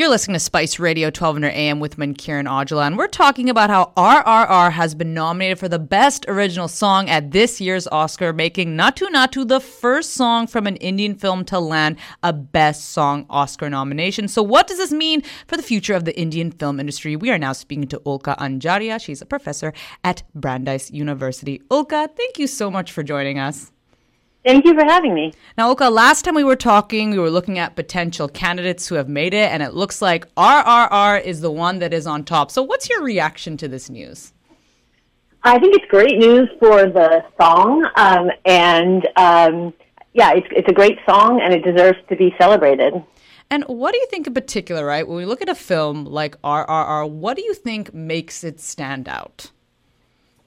You're listening to Spice Radio 1200 AM with me, Kieran Aujla, and we're talking about how RRR has been nominated for the Best Original Song at this year's Oscar, making Naatu Naatu the first song from an Indian film to land a Best Song Oscar nomination. So, what does this mean for the future of the Indian film industry? We are now speaking to Ulka Anjaria. She's a professor at Brandeis University. Ulka, thank you so much for joining us. Thank you for having me. Now, Ulka, last time we were talking, we were looking at potential candidates who have made it, and it looks like RRR is the one that is on top. So, what's your reaction to this news? I think it's great news for the song, um, and um, yeah, it's, it's a great song, and it deserves to be celebrated. And what do you think in particular, right? When we look at a film like RRR, what do you think makes it stand out?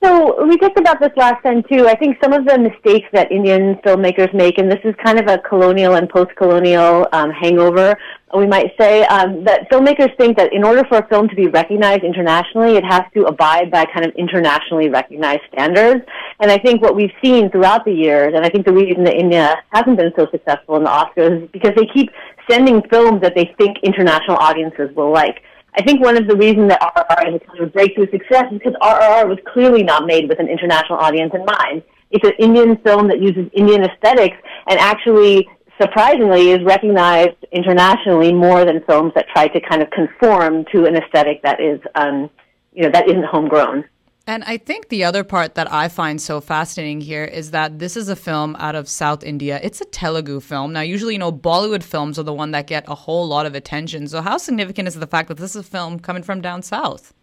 So we talked about this last time too. I think some of the mistakes that Indian filmmakers make, and this is kind of a colonial and post-colonial um, hangover, we might say, um, that filmmakers think that in order for a film to be recognized internationally, it has to abide by kind of internationally recognized standards. And I think what we've seen throughout the years, and I think the reason that India hasn't been so successful in the Oscars is because they keep sending films that they think international audiences will like. I think one of the reasons that RRR is a kind of a breakthrough success is because RRR was clearly not made with an international audience in mind. It's an Indian film that uses Indian aesthetics and actually, surprisingly, is recognized internationally more than films that try to kind of conform to an aesthetic that is, um, you know, that isn't homegrown. And I think the other part that I find so fascinating here is that this is a film out of South India. It's a Telugu film. Now, usually, you know, Bollywood films are the one that get a whole lot of attention. So, how significant is the fact that this is a film coming from down south?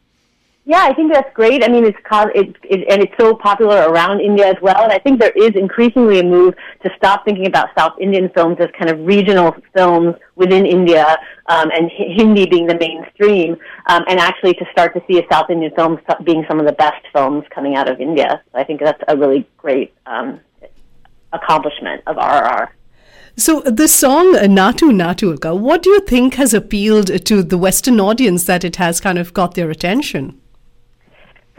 Yeah, I think that's great. I mean, it's it, it, and it's so popular around India as well. And I think there is increasingly a move to stop thinking about South Indian films as kind of regional films within India, um, and Hindi being the mainstream, um, and actually to start to see a South Indian film being some of the best films coming out of India. So I think that's a really great um, accomplishment of RRR. So the song Naatu Naatu, what do you think has appealed to the Western audience that it has kind of got their attention?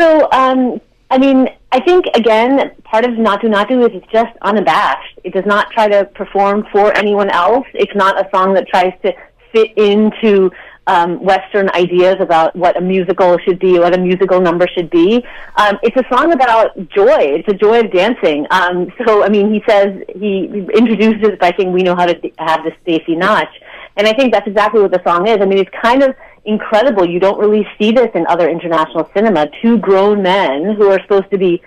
So, um, I mean, I think again, part of Naatu Naatu is it's just unabashed. It does not try to perform for anyone else. It's not a song that tries to fit into um, Western ideas about what a musical should be, what a musical number should be. Um, it's a song about joy. It's a joy of dancing. Um, so, I mean, he says he introduces it by saying, "We know how to have this Desi Nach," and I think that's exactly what the song is. I mean, it's kind of incredible. You don't really see this in other international cinema. Two grown men who are supposed to be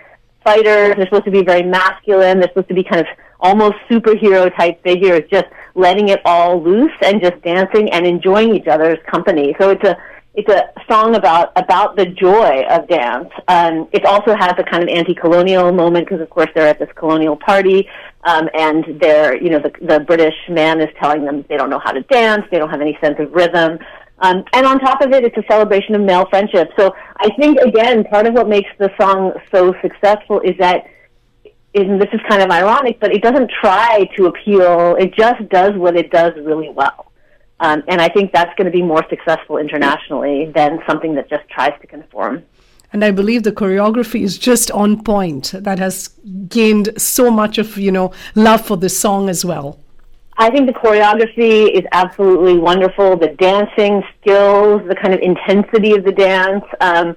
fighters, they're supposed to be very masculine, they're supposed to be kind of almost superhero type figures, just letting it all loose and just dancing and enjoying each other's company. So it's a it's a song about about the joy of dance. Um, it also has a kind of anti-colonial moment because, of course, they're at this colonial party, um, and they're you know the the British man is telling them they don't know how to dance, they don't have any sense of rhythm. Um, and on top of it, it's a celebration of male friendship. So I think, again, part of what makes the song so successful is that, and this is kind of ironic, but it doesn't try to appeal. It just does what it does really well. Um, and I think that's going to be more successful internationally than something that just tries to conform. And I believe the choreography is just on point. That has gained so much of you know love for the song as well. I think the choreography is absolutely wonderful. The dancing skills, the kind of intensity of the dance, um,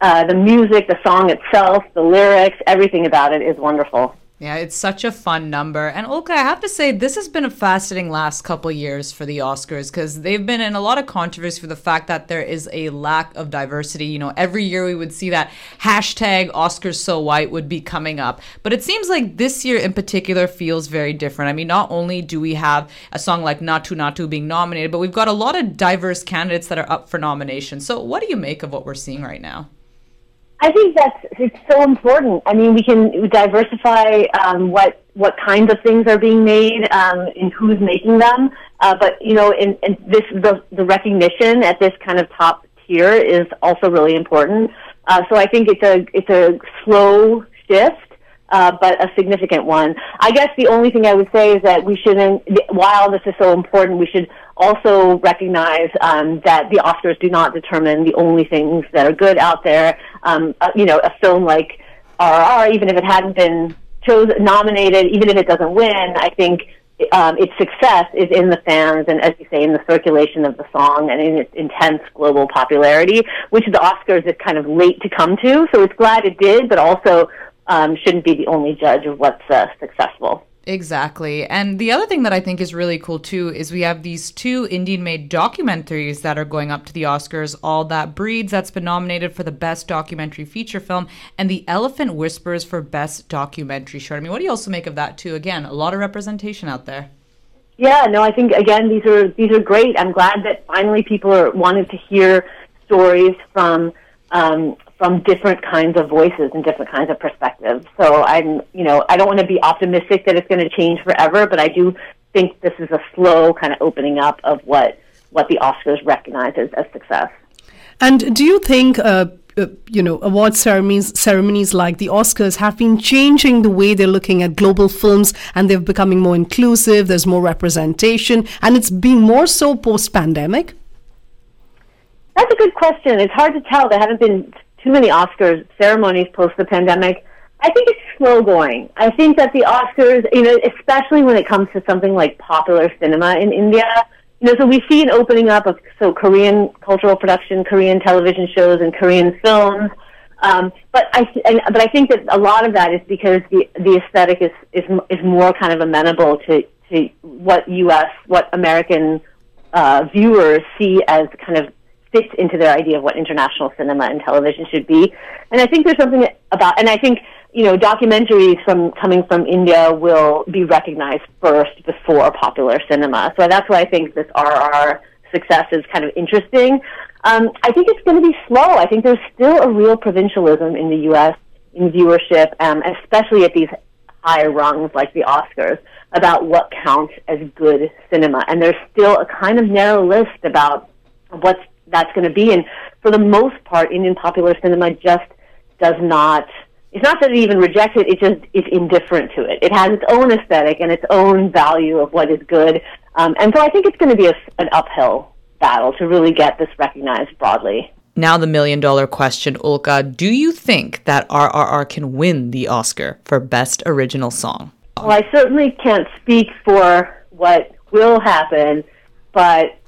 uh, the music, the song itself, the lyrics, everything about it is wonderful. Yeah, it's such a fun number. And Ulka, I have to say, this has been a fascinating last couple years for the Oscars because they've been in a lot of controversy for the fact that there is a lack of diversity. You know, every year we would see that hashtag Oscars so white would be coming up. But it seems like this year in particular feels very different. I mean, not only do we have a song like Naatu Naatu being nominated, but we've got a lot of diverse candidates that are up for nomination. So what do you make of what we're seeing right now? I think that's it's so important. I mean, we can diversify um, what what kinds of things are being made um, and who's making them. Uh, but you know, in, in this the the recognition at this kind of top tier is also really important. Uh, so I think it's a it's a slow shift uh, but a significant one. I guess the only thing I would say is that we shouldn't, while this is so important, we should also recognize um, that the Oscars do not determine the only things that are good out there. Um, uh, you know, a film like RRR, even if it hadn't been chosen, nominated, even if it doesn't win, I think um, its success is in the fans and, as you say, in the circulation of the song and in its intense global popularity, which the Oscars is kind of late to come to. So it's glad it did, but also um, shouldn't be the only judge of what's uh, successful. Exactly. And the other thing that I think is really cool too is we have these two Indian made documentaries that are going up to the Oscars All That Breathes, that's been nominated for the Best Documentary Feature Film, and The Elephant Whisperers for Best Documentary Short. I mean, what do you also make of that too? Again, a lot of representation out there. Yeah, no, I think again these are these are great. I'm glad that finally people are wanted to hear stories from um, from different kinds of voices and different kinds of perspectives. So I'm, you know, I don't want to be optimistic that it's going to change forever, but I do think this is a slow kind of opening up of what what the Oscars recognizes as success. And do you think? Uh, uh, you know, award ceremonies ceremonies like the Oscars have been changing the way they're looking at global films, and they're becoming more inclusive. There's more representation, and it's being more so post pandemic. That's a good question. It's hard to tell. There haven't been too many Oscars ceremonies post the pandemic. I think it's slow going. I think that the Oscars, you know, especially when it comes to something like popular cinema in India, you know, so we see an opening up of so Korean cultural production, Korean television shows, and Korean films. Um, but I and, but I think that a lot of that is because the the aesthetic is is is more kind of amenable to to what U.S. what American uh, viewers see as kind of fits into their idea of what international cinema and television should be. And I think there's something about, and I think, you know, documentaries from coming from India will be recognized first before popular cinema. So that's why I think this RR success is kind of interesting. Um, I think it's going to be slow. I think there's still a real provincialism in the U.S. in viewership, um, especially at these higher rungs like the Oscars, about what counts as good cinema. And there's still a kind of narrow list about what's that's going to be. And for the most part, Indian popular cinema just does not. It's not that it even rejects it; it just is indifferent to it. It has its own aesthetic and its own value of what is good. Um, and so I think it's going to be a, an uphill battle to really get this recognized broadly. Now, the million dollar question, Ulka. Do you think that RRR can win the Oscar for Best Original Song? Well, I certainly can't speak for what will happen, but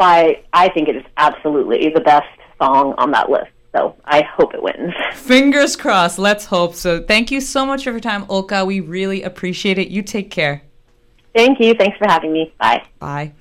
I think it is absolutely the best song on that list. So I hope it wins. Fingers crossed. Let's hope so. Thank you so much for your time, Ulka. We really appreciate it. You take care. Thank you. Thanks for having me. Bye. Bye.